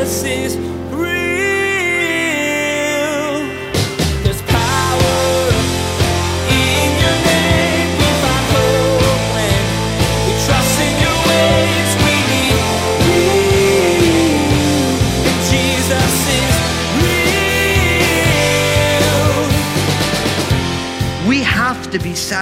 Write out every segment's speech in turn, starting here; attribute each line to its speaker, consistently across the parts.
Speaker 1: Jesus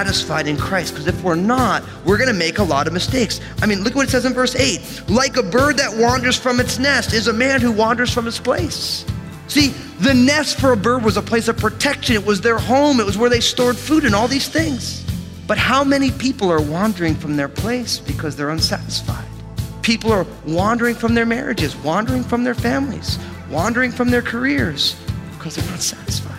Speaker 2: satisfied in Christ because if we're not, we're going to make a lot of mistakes. I mean, look what it says in verse 8 like a bird that wanders from its nest is a man who wanders from his place. See, the nest for a bird was a place of protection, it was their home, it was where they stored food and all these things. But how many people are wandering from their place because they're unsatisfied? People are wandering from their marriages, wandering from their families, wandering from their careers because they're not satisfied.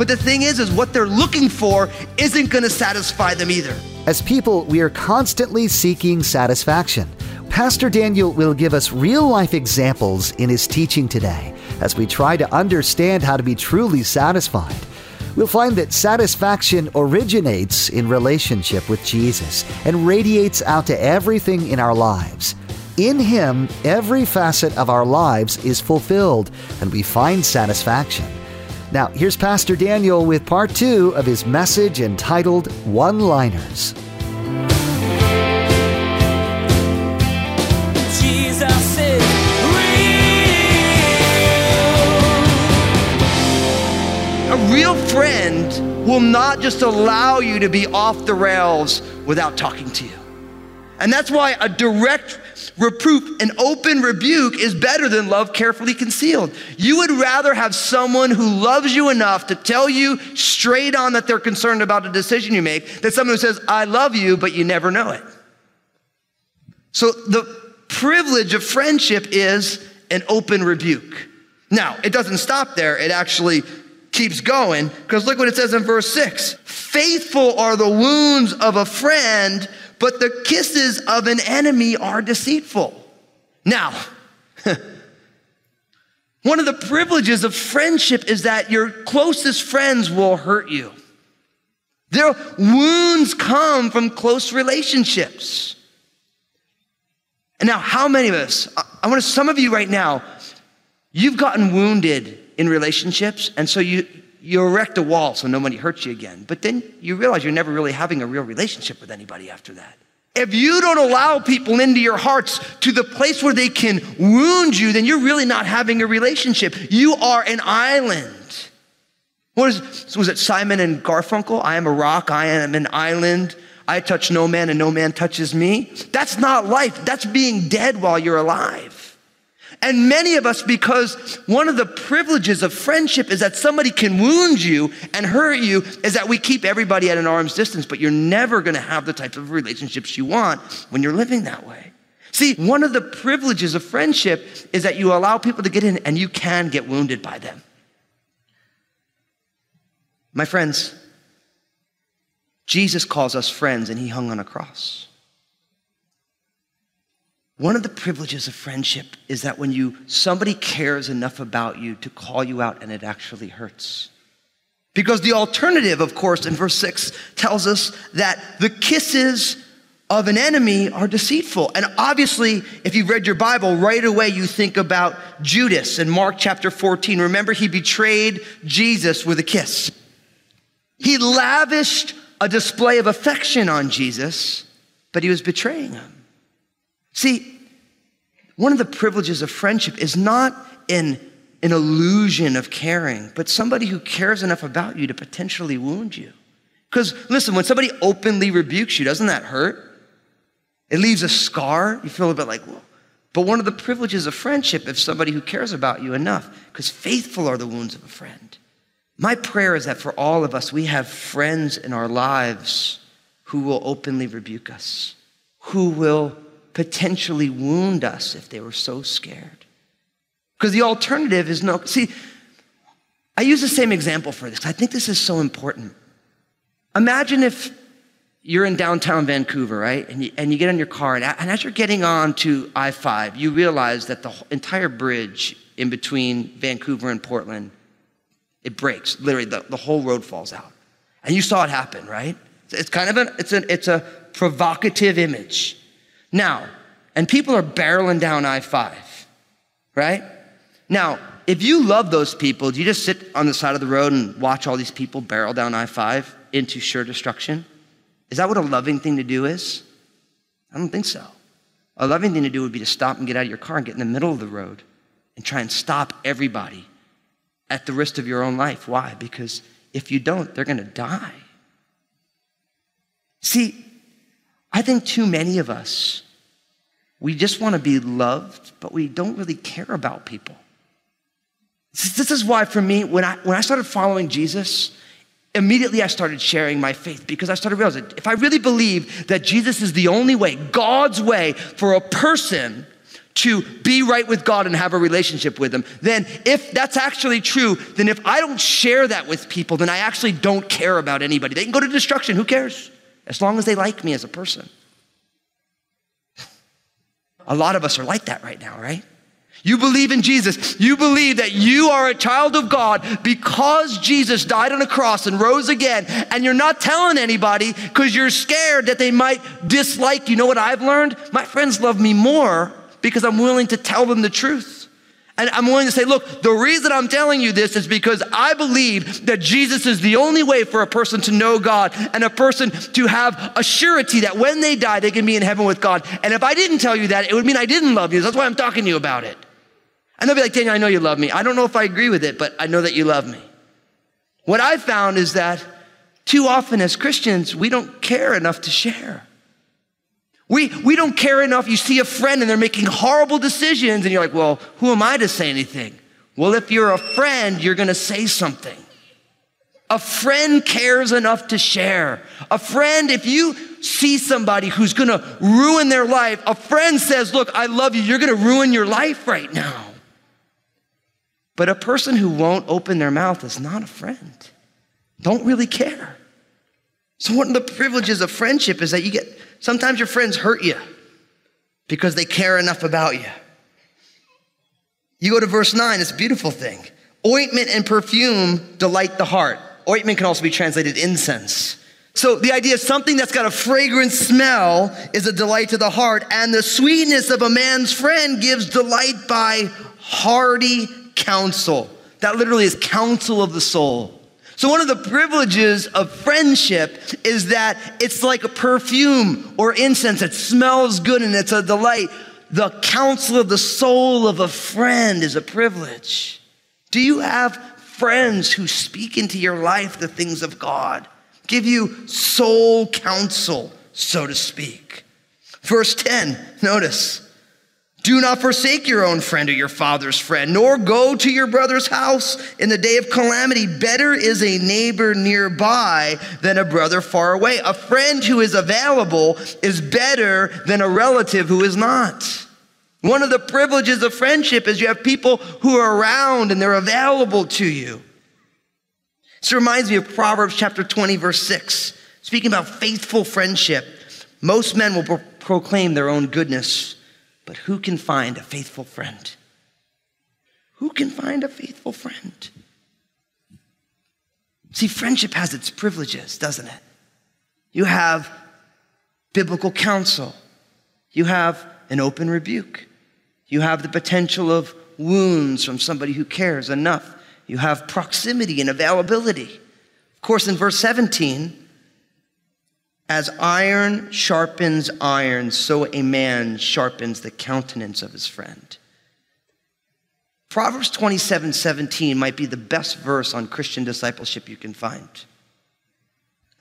Speaker 2: But the thing is, is what they're looking for isn't going to satisfy them either.
Speaker 3: As people, we are constantly seeking satisfaction. Pastor Daniel will give us real life examples in his teaching today as we try to understand how to be truly satisfied. We'll find that satisfaction originates in relationship with Jesus and radiates out to everything in our lives. In Him, every facet of our lives is fulfilled and we find satisfaction. Now, here's Pastor Daniel with part two of his message entitled One Liners.
Speaker 1: Jesus is real.
Speaker 2: A real friend will not just allow you to be off the rails without talking to you. And that's why a direct reproof, an open rebuke is better than love carefully concealed. You would rather have someone who loves you enough to tell you straight on that they're concerned about a decision you make than someone who says, I love you, but you never know it. So the privilege of friendship is an open rebuke. Now, it doesn't stop there. It actually keeps going because look what it says in verse 6 Faithful are the wounds of a friend, but the kisses of an enemy are deceitful. Now, one of the privileges of friendship is that your closest friends will hurt you. Their wounds come from close relationships. And now, how many of us, I want to, some of you right now, you've gotten wounded in relationships, and so you, you erect a wall so nobody hurts you again. But then you realize you're never really having a real relationship with anybody after that. If you don't allow people into your hearts to the place where they can wound you, then you're really not having a relationship. You are an island. What is, was it Simon and Garfunkel? I am a rock, I am an island. I touch no man and no man touches me. That's not life. That's being dead while you're alive. And many of us, because one of the privileges of friendship is that somebody can wound you and hurt you, is that we keep everybody at an arm's distance, but you're never going to have the type of relationships you want when you're living that way. See, one of the privileges of friendship is that you allow people to get in and you can get wounded by them. My friends, Jesus calls us friends and he hung on a cross. One of the privileges of friendship is that when you somebody cares enough about you to call you out and it actually hurts. Because the alternative, of course, in verse 6 tells us that the kisses of an enemy are deceitful. And obviously, if you've read your Bible, right away you think about Judas in Mark chapter 14. Remember, he betrayed Jesus with a kiss. He lavished a display of affection on Jesus, but he was betraying him. See, one of the privileges of friendship is not in an illusion of caring, but somebody who cares enough about you to potentially wound you. Because listen, when somebody openly rebukes you, doesn't that hurt? It leaves a scar. You feel a bit like. But one of the privileges of friendship is somebody who cares about you enough, because faithful are the wounds of a friend. My prayer is that for all of us, we have friends in our lives who will openly rebuke us, who will potentially wound us if they were so scared. Because the alternative is no. See, I use the same example for this. I think this is so important. Imagine if you're in downtown Vancouver, right? And you, and you get in your car, and, and as you're getting on to I 5, you realize that the entire bridge in between Vancouver and Portland it breaks. Literally, the, the whole road falls out. And you saw it happen, right? It's kind of an, it's, an, it's a provocative image. Now, and people are barreling down I 5, right? Now, if you love those people, do you just sit on the side of the road and watch all these people barrel down I 5 into sure destruction? Is that what a loving thing to do is? I don't think so. A loving thing to do would be to stop and get out of your car and get in the middle of the road and try and stop everybody at the risk of your own life. Why? Because if you don't, they're going to die. See, I think too many of us, we just want to be loved, but we don't really care about people. This is why, for me, when I, when I started following Jesus, immediately I started sharing my faith because I started realizing if I really believe that Jesus is the only way, God's way for a person to be right with God and have a relationship with Him, then if that's actually true, then if I don't share that with people, then I actually don't care about anybody. They can go to destruction, who cares? As long as they like me as a person. A lot of us are like that right now, right? You believe in Jesus. You believe that you are a child of God because Jesus died on a cross and rose again. And you're not telling anybody because you're scared that they might dislike you. Know what I've learned? My friends love me more because I'm willing to tell them the truth. And I'm willing to say, look, the reason I'm telling you this is because I believe that Jesus is the only way for a person to know God and a person to have a surety that when they die, they can be in heaven with God. And if I didn't tell you that, it would mean I didn't love you. That's why I'm talking to you about it. And they'll be like, Daniel, I know you love me. I don't know if I agree with it, but I know that you love me. What I found is that too often as Christians, we don't care enough to share. We, we don't care enough. You see a friend and they're making horrible decisions, and you're like, well, who am I to say anything? Well, if you're a friend, you're gonna say something. A friend cares enough to share. A friend, if you see somebody who's gonna ruin their life, a friend says, Look, I love you, you're gonna ruin your life right now. But a person who won't open their mouth is not a friend. Don't really care. So, one of the privileges of friendship is that you get sometimes your friends hurt you because they care enough about you. You go to verse 9, it's a beautiful thing. Ointment and perfume delight the heart. Ointment can also be translated incense. So the idea is something that's got a fragrant smell is a delight to the heart, and the sweetness of a man's friend gives delight by hearty counsel. That literally is counsel of the soul. So, one of the privileges of friendship is that it's like a perfume or incense. It smells good and it's a delight. The counsel of the soul of a friend is a privilege. Do you have friends who speak into your life the things of God, give you soul counsel, so to speak? Verse 10, notice. Do not forsake your own friend or your father's friend, nor go to your brother's house in the day of calamity. Better is a neighbor nearby than a brother far away. A friend who is available is better than a relative who is not. One of the privileges of friendship is you have people who are around and they're available to you. This reminds me of Proverbs chapter 20, verse 6. Speaking about faithful friendship, most men will pro- proclaim their own goodness but who can find a faithful friend? Who can find a faithful friend? See, friendship has its privileges, doesn't it? You have biblical counsel, you have an open rebuke, you have the potential of wounds from somebody who cares enough, you have proximity and availability. Of course, in verse 17, as iron sharpens iron, so a man sharpens the countenance of his friend. Proverbs 27 17 might be the best verse on Christian discipleship you can find.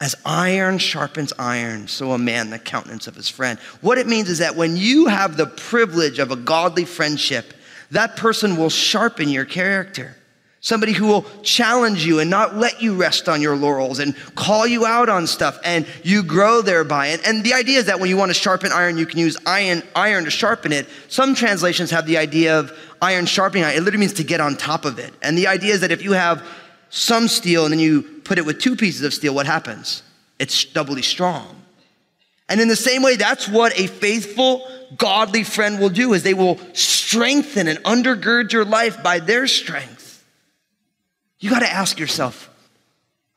Speaker 2: As iron sharpens iron, so a man the countenance of his friend. What it means is that when you have the privilege of a godly friendship, that person will sharpen your character. Somebody who will challenge you and not let you rest on your laurels and call you out on stuff and you grow thereby. And, and the idea is that when you want to sharpen iron, you can use iron, iron to sharpen it. Some translations have the idea of iron sharpening iron. It literally means to get on top of it. And the idea is that if you have some steel and then you put it with two pieces of steel, what happens? It's doubly strong. And in the same way, that's what a faithful, godly friend will do is they will strengthen and undergird your life by their strength. You got to ask yourself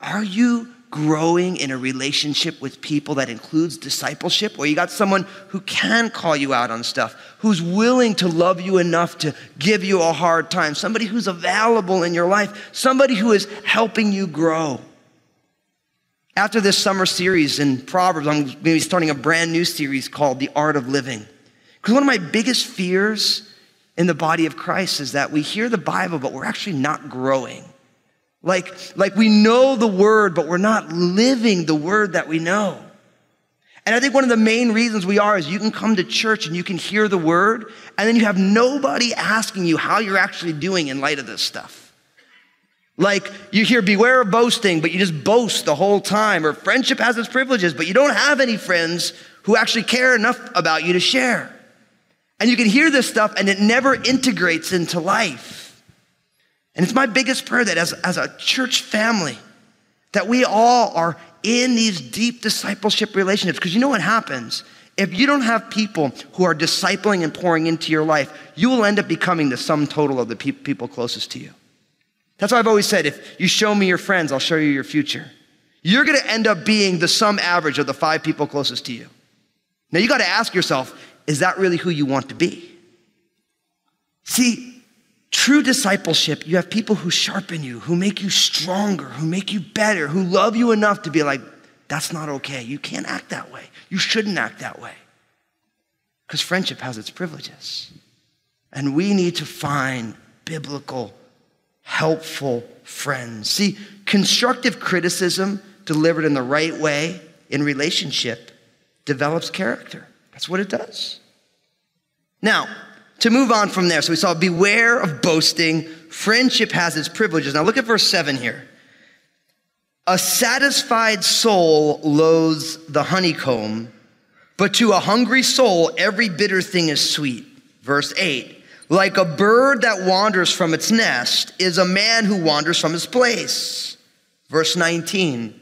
Speaker 2: are you growing in a relationship with people that includes discipleship, where you got someone who can call you out on stuff, who's willing to love you enough to give you a hard time, somebody who's available in your life, somebody who is helping you grow. After this summer series in Proverbs, I'm going to be starting a brand new series called The Art of Living. Because one of my biggest fears in the body of Christ is that we hear the Bible, but we're actually not growing. Like, like we know the word, but we're not living the word that we know. And I think one of the main reasons we are is you can come to church and you can hear the word, and then you have nobody asking you how you're actually doing in light of this stuff. Like you hear beware of boasting, but you just boast the whole time, or friendship has its privileges, but you don't have any friends who actually care enough about you to share. And you can hear this stuff and it never integrates into life. And it's my biggest prayer that as, as a church family, that we all are in these deep discipleship relationships. Because you know what happens? If you don't have people who are discipling and pouring into your life, you will end up becoming the sum total of the pe- people closest to you. That's why I've always said if you show me your friends, I'll show you your future. You're gonna end up being the sum average of the five people closest to you. Now you gotta ask yourself is that really who you want to be? See, true discipleship, you have people who sharpen you, who make you stronger, who make you better, who love you enough to be like, that's not okay. You can't act that way. You shouldn't act that way. Because friendship has its privileges. And we need to find biblical, helpful friends. See, constructive criticism delivered in the right way in relationship develops character. That's what it does. Now, to move on from there, so we saw beware of boasting. Friendship has its privileges. Now look at verse 7 here. A satisfied soul loathes the honeycomb, but to a hungry soul, every bitter thing is sweet. Verse 8. Like a bird that wanders from its nest is a man who wanders from his place. Verse 19.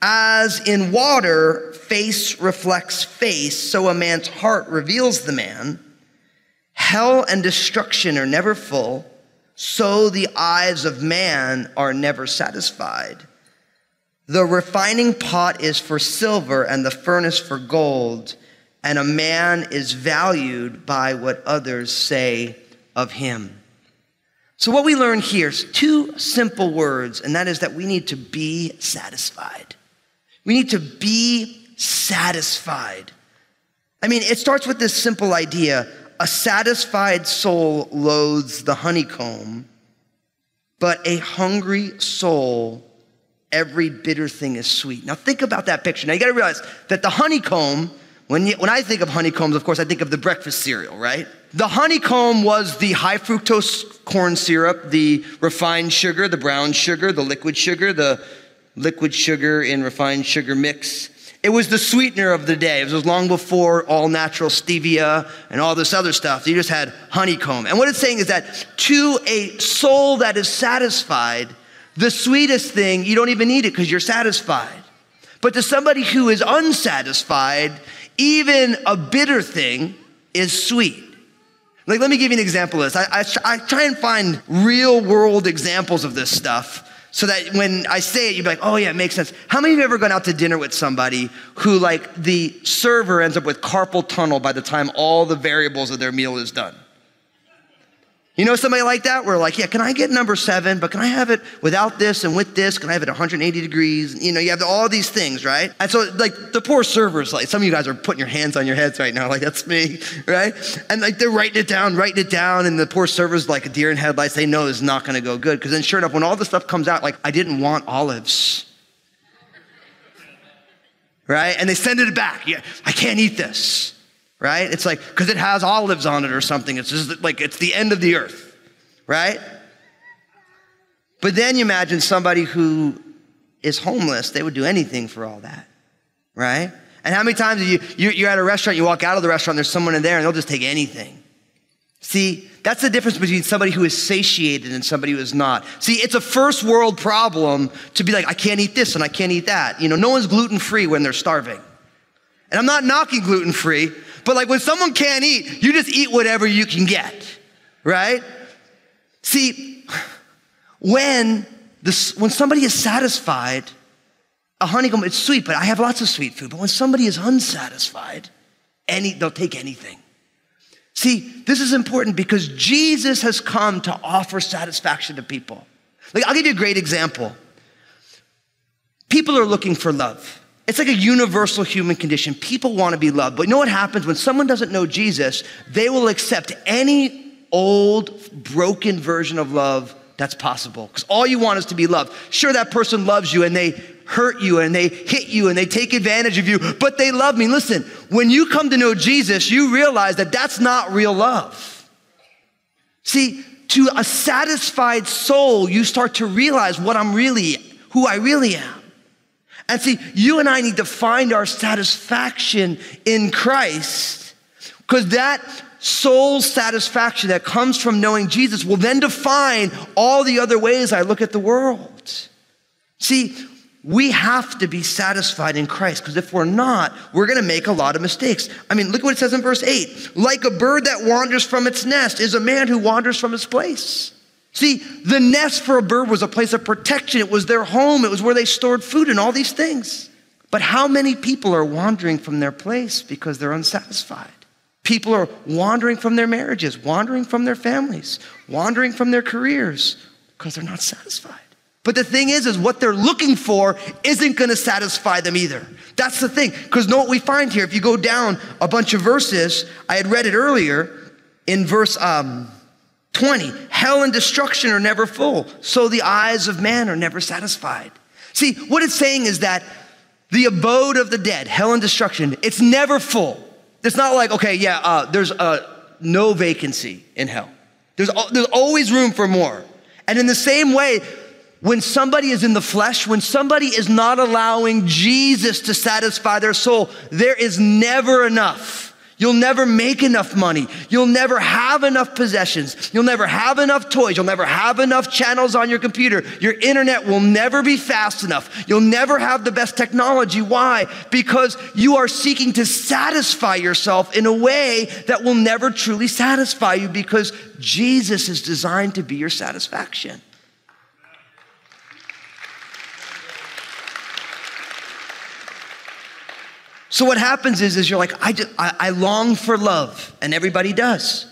Speaker 2: As in water, face reflects face, so a man's heart reveals the man. Hell and destruction are never full, so the eyes of man are never satisfied. The refining pot is for silver and the furnace for gold, and a man is valued by what others say of him. So, what we learn here is two simple words, and that is that we need to be satisfied. We need to be satisfied. I mean, it starts with this simple idea a satisfied soul loathes the honeycomb, but a hungry soul, every bitter thing is sweet. Now, think about that picture. Now, you gotta realize that the honeycomb, when, you, when I think of honeycombs, of course, I think of the breakfast cereal, right? The honeycomb was the high fructose corn syrup, the refined sugar, the brown sugar, the liquid sugar, the liquid sugar in refined sugar mix. It was the sweetener of the day. It was long before all natural stevia and all this other stuff. You just had honeycomb. And what it's saying is that to a soul that is satisfied, the sweetest thing, you don't even need it because you're satisfied. But to somebody who is unsatisfied, even a bitter thing is sweet. Like, let me give you an example of this. I, I, I try and find real world examples of this stuff so that when I say it, you'd be like, oh yeah, it makes sense. How many of you ever gone out to dinner with somebody who, like, the server ends up with carpal tunnel by the time all the variables of their meal is done? You know somebody like that? We're like, yeah, can I get number seven, but can I have it without this and with this? Can I have it 180 degrees? You know, you have all these things, right? And so like the poor servers, like some of you guys are putting your hands on your heads right now, like that's me, right? And like they're writing it down, writing it down, and the poor servers like a deer in headlights, they know it's not gonna go good. Because then sure enough, when all the stuff comes out, like I didn't want olives. Right? And they send it back. Yeah, I can't eat this right? It's like, because it has olives on it or something. It's just like, it's the end of the earth, right? But then you imagine somebody who is homeless, they would do anything for all that, right? And how many times you, you, are at a restaurant, you walk out of the restaurant, there's someone in there and they'll just take anything. See, that's the difference between somebody who is satiated and somebody who is not. See, it's a first world problem to be like, I can't eat this and I can't eat that. You know, no one's gluten free when they're starving. And I'm not knocking gluten free, but like when someone can't eat, you just eat whatever you can get, right? See, when, this, when somebody is satisfied, A honeycomb, it's sweet, but I have lots of sweet food. But when somebody is unsatisfied, any, they'll take anything. See, this is important because Jesus has come to offer satisfaction to people. Like, I'll give you a great example. People are looking for love. It's like a universal human condition. People want to be loved. But you know what happens when someone doesn't know Jesus? They will accept any old, broken version of love that's possible. Because all you want is to be loved. Sure, that person loves you and they hurt you and they hit you and they take advantage of you, but they love me. Listen, when you come to know Jesus, you realize that that's not real love. See, to a satisfied soul, you start to realize what I'm really, who I really am. And see, you and I need to find our satisfaction in Christ because that soul satisfaction that comes from knowing Jesus will then define all the other ways I look at the world. See, we have to be satisfied in Christ because if we're not, we're going to make a lot of mistakes. I mean, look what it says in verse 8 like a bird that wanders from its nest is a man who wanders from his place. See, the nest for a bird was a place of protection, it was their home, it was where they stored food and all these things. But how many people are wandering from their place because they're unsatisfied? People are wandering from their marriages, wandering from their families, wandering from their careers because they're not satisfied. But the thing is, is what they're looking for isn't going to satisfy them either. That's the thing. Because know what we find here? If you go down a bunch of verses, I had read it earlier in verse um, 20. Hell and destruction are never full, so the eyes of man are never satisfied. See, what it's saying is that the abode of the dead, hell and destruction, it's never full. It's not like, okay, yeah, uh, there's uh, no vacancy in hell. There's, there's always room for more. And in the same way, when somebody is in the flesh, when somebody is not allowing Jesus to satisfy their soul, there is never enough. You'll never make enough money. You'll never have enough possessions. You'll never have enough toys. You'll never have enough channels on your computer. Your internet will never be fast enough. You'll never have the best technology. Why? Because you are seeking to satisfy yourself in a way that will never truly satisfy you because Jesus is designed to be your satisfaction. So what happens is, is you're like, I, just, I, I long for love, and everybody does.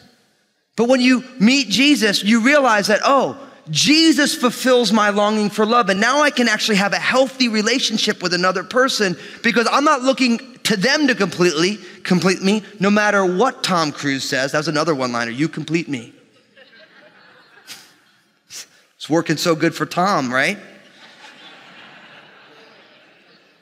Speaker 2: But when you meet Jesus, you realize that, oh, Jesus fulfills my longing for love. And now I can actually have a healthy relationship with another person because I'm not looking to them to completely complete me, no matter what Tom Cruise says. That was another one liner you complete me. It's working so good for Tom, right?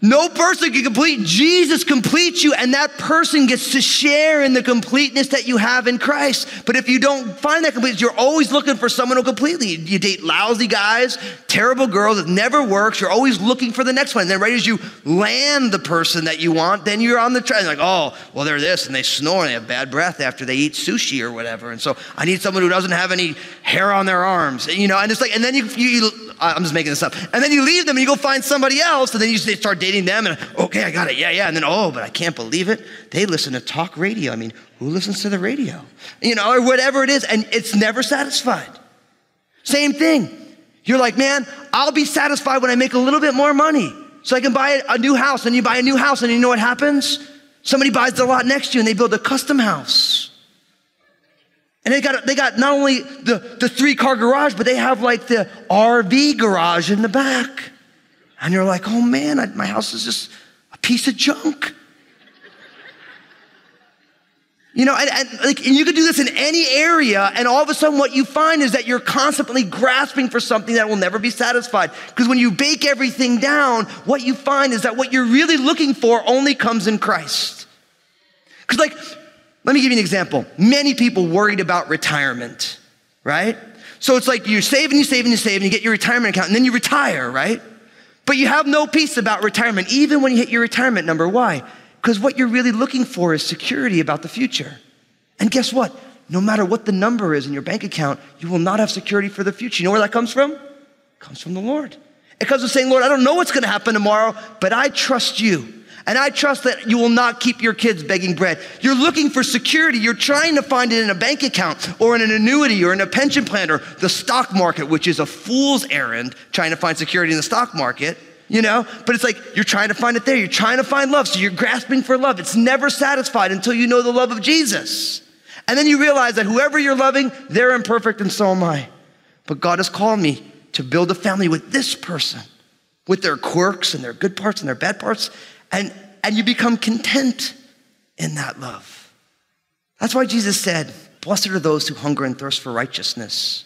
Speaker 2: No person can complete. Jesus completes you, and that person gets to share in the completeness that you have in Christ. But if you don't find that completeness, you're always looking for someone who completely. You date lousy guys, terrible girls, it never works. You're always looking for the next one. And then right as you land the person that you want, then you're on the train. Like, oh, well, they're this, and they snore, and they have bad breath after they eat sushi or whatever. And so I need someone who doesn't have any hair on their arms, you know. And it's like, and then you, you, you I'm just making this up. And then you leave them and you go find somebody else, and then you start dating them, and okay, I got it, yeah, yeah. And then, oh, but I can't believe it. They listen to talk radio. I mean, who listens to the radio? You know, or whatever it is, and it's never satisfied. Same thing. You're like, man, I'll be satisfied when I make a little bit more money so I can buy a new house. And you buy a new house, and you know what happens? Somebody buys the lot next to you and they build a custom house. And they got, they got not only the, the three car garage, but they have like the RV garage in the back. And you're like, oh man, I, my house is just a piece of junk. You know, and, and, like, and you could do this in any area, and all of a sudden, what you find is that you're constantly grasping for something that will never be satisfied. Because when you bake everything down, what you find is that what you're really looking for only comes in Christ. Because, like, let me give you an example. Many people worried about retirement, right? So it's like you save and you save and you save and you get your retirement account and then you retire, right? But you have no peace about retirement, even when you hit your retirement number. Why? Because what you're really looking for is security about the future. And guess what? No matter what the number is in your bank account, you will not have security for the future. You know where that comes from? It comes from the Lord. It comes from saying, Lord, I don't know what's going to happen tomorrow, but I trust you. And I trust that you will not keep your kids begging bread. You're looking for security. You're trying to find it in a bank account or in an annuity or in a pension plan or the stock market, which is a fool's errand trying to find security in the stock market. you know? But it's like you're trying to find it there. You're trying to find love. So you're grasping for love. It's never satisfied until you know the love of Jesus. And then you realize that whoever you're loving, they're imperfect and so am I. But God has called me to build a family with this person, with their quirks and their good parts and their bad parts. And, and you become content in that love. That's why Jesus said, Blessed are those who hunger and thirst for righteousness,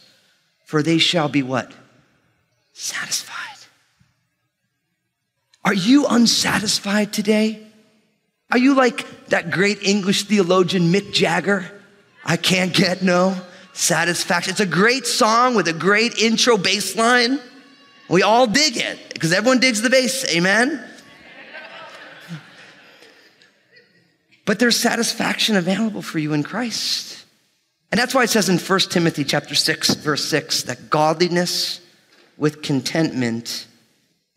Speaker 2: for they shall be what? Satisfied. Are you unsatisfied today? Are you like that great English theologian Mick Jagger? I can't get no satisfaction. It's a great song with a great intro bass line. We all dig it because everyone digs the bass. Amen? But there's satisfaction available for you in Christ. And that's why it says in 1 Timothy chapter 6 verse 6 that godliness with contentment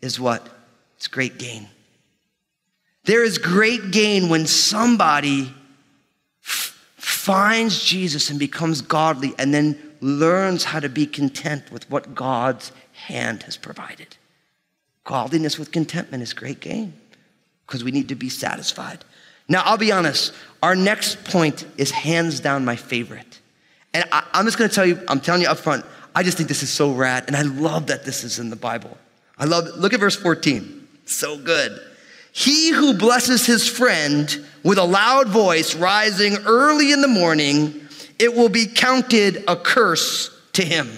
Speaker 2: is what? It's great gain. There is great gain when somebody f- finds Jesus and becomes godly and then learns how to be content with what God's hand has provided. Godliness with contentment is great gain because we need to be satisfied. Now, I'll be honest, our next point is hands down my favorite. And I, am just gonna tell you, I'm telling you up front, I just think this is so rad, and I love that this is in the Bible. I love. Look at verse 14. So good. He who blesses his friend with a loud voice rising early in the morning, it will be counted a curse to him.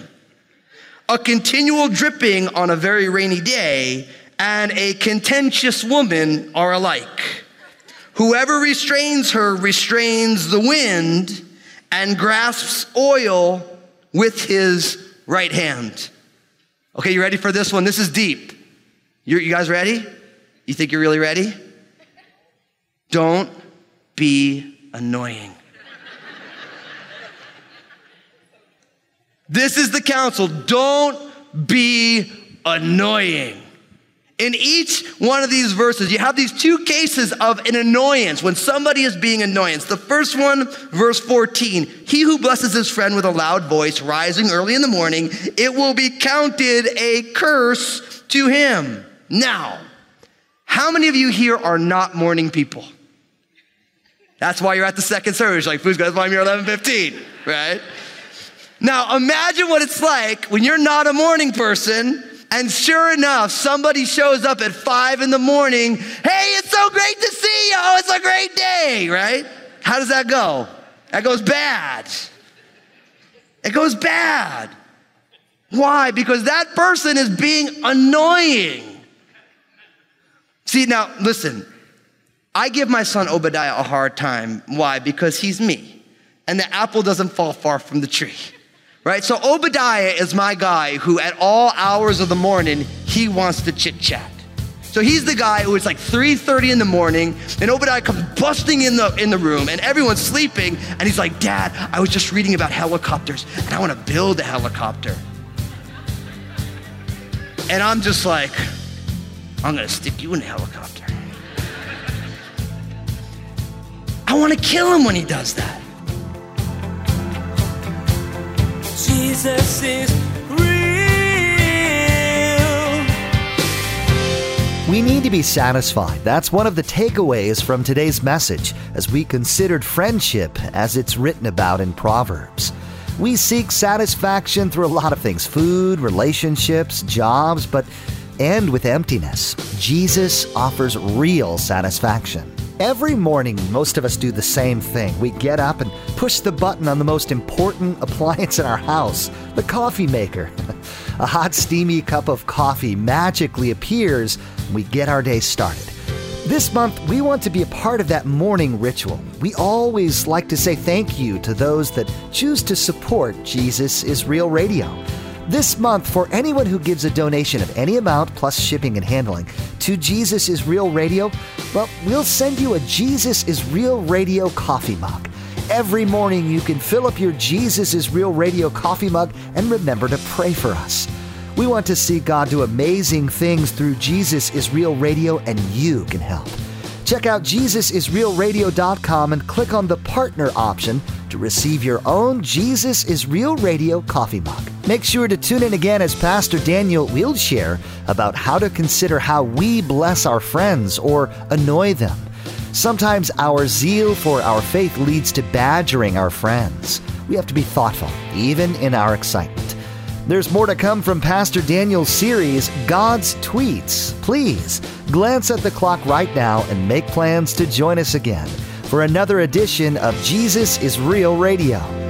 Speaker 2: A continual dripping on a very rainy day and a contentious woman are alike. Whoever restrains her restrains the wind and grasps oil with his right hand. Okay, you ready for this one? This is deep. You, you guys ready? You think you're really ready? Don't be annoying. this is the counsel. Don't be annoying. In each one of these verses, you have these two cases of an annoyance when somebody is being annoyance. The first one, verse 14 He who blesses his friend with a loud voice, rising early in the morning, it will be counted a curse to him. Now, how many of you here are not morning people? That's why you're at the second service. Like, who's going to me at 11:15, right? Now, imagine what it's like when you're not a morning person and sure enough, somebody shows up at five in the morning. Hey, it's so great to see you. Oh, it's a great day, right? How does that go? That goes bad. It goes bad. Why? Because that person is being annoying. See, now listen, I give my son Obadiah a hard time. Why? Because he's me. And the apple doesn't fall far from the tree right? So Obadiah is my guy who, at all hours of the morning, he wants to chit chat. So he's the guy who it's like 3:30 in the morning, and Obadiah comes busting in the in the room, and everyone's sleeping, and he's like, "Dad, I was just reading about helicopters, and I want to build a helicopter." And I'm just like, "I'm gonna stick you in a helicopter." I want to kill him when he does that.
Speaker 1: Jesus is real.
Speaker 3: We need to be satisfied. That's one of the takeaways from today's message as we considered friendship as it's written about in Proverbs. We seek satisfaction through a lot of things food, relationships, jobs, but end with emptiness. Jesus offers real satisfaction. Every morning, most of us do the same thing. We get up and push the button on the most important appliance in our house, the coffee maker. A hot, steamy cup of coffee magically appears and we get our day started. This month, we want to be a part of that morning ritual. We always like to say thank you to those that choose to support Jesus is Real Radio. This month, for anyone who gives a donation of any amount plus shipping and handling to Jesus is Real Radio, well, we'll send you a Jesus is Real Radio coffee mug. Every morning, you can fill up your Jesus is Real Radio coffee mug and remember to pray for us. We want to see God do amazing things through Jesus is Real Radio, and you can help. Check out JesusIsRealRadio.com and click on the partner option to receive your own Jesus is Real Radio coffee mug. Make sure to tune in again as Pastor Daniel will share about how to consider how we bless our friends or annoy them. Sometimes our zeal for our faith leads to badgering our friends. We have to be thoughtful, even in our excitement. There's more to come from Pastor Daniel's series, God's Tweets. Please glance at the clock right now and make plans to join us again for another edition of Jesus is Real Radio.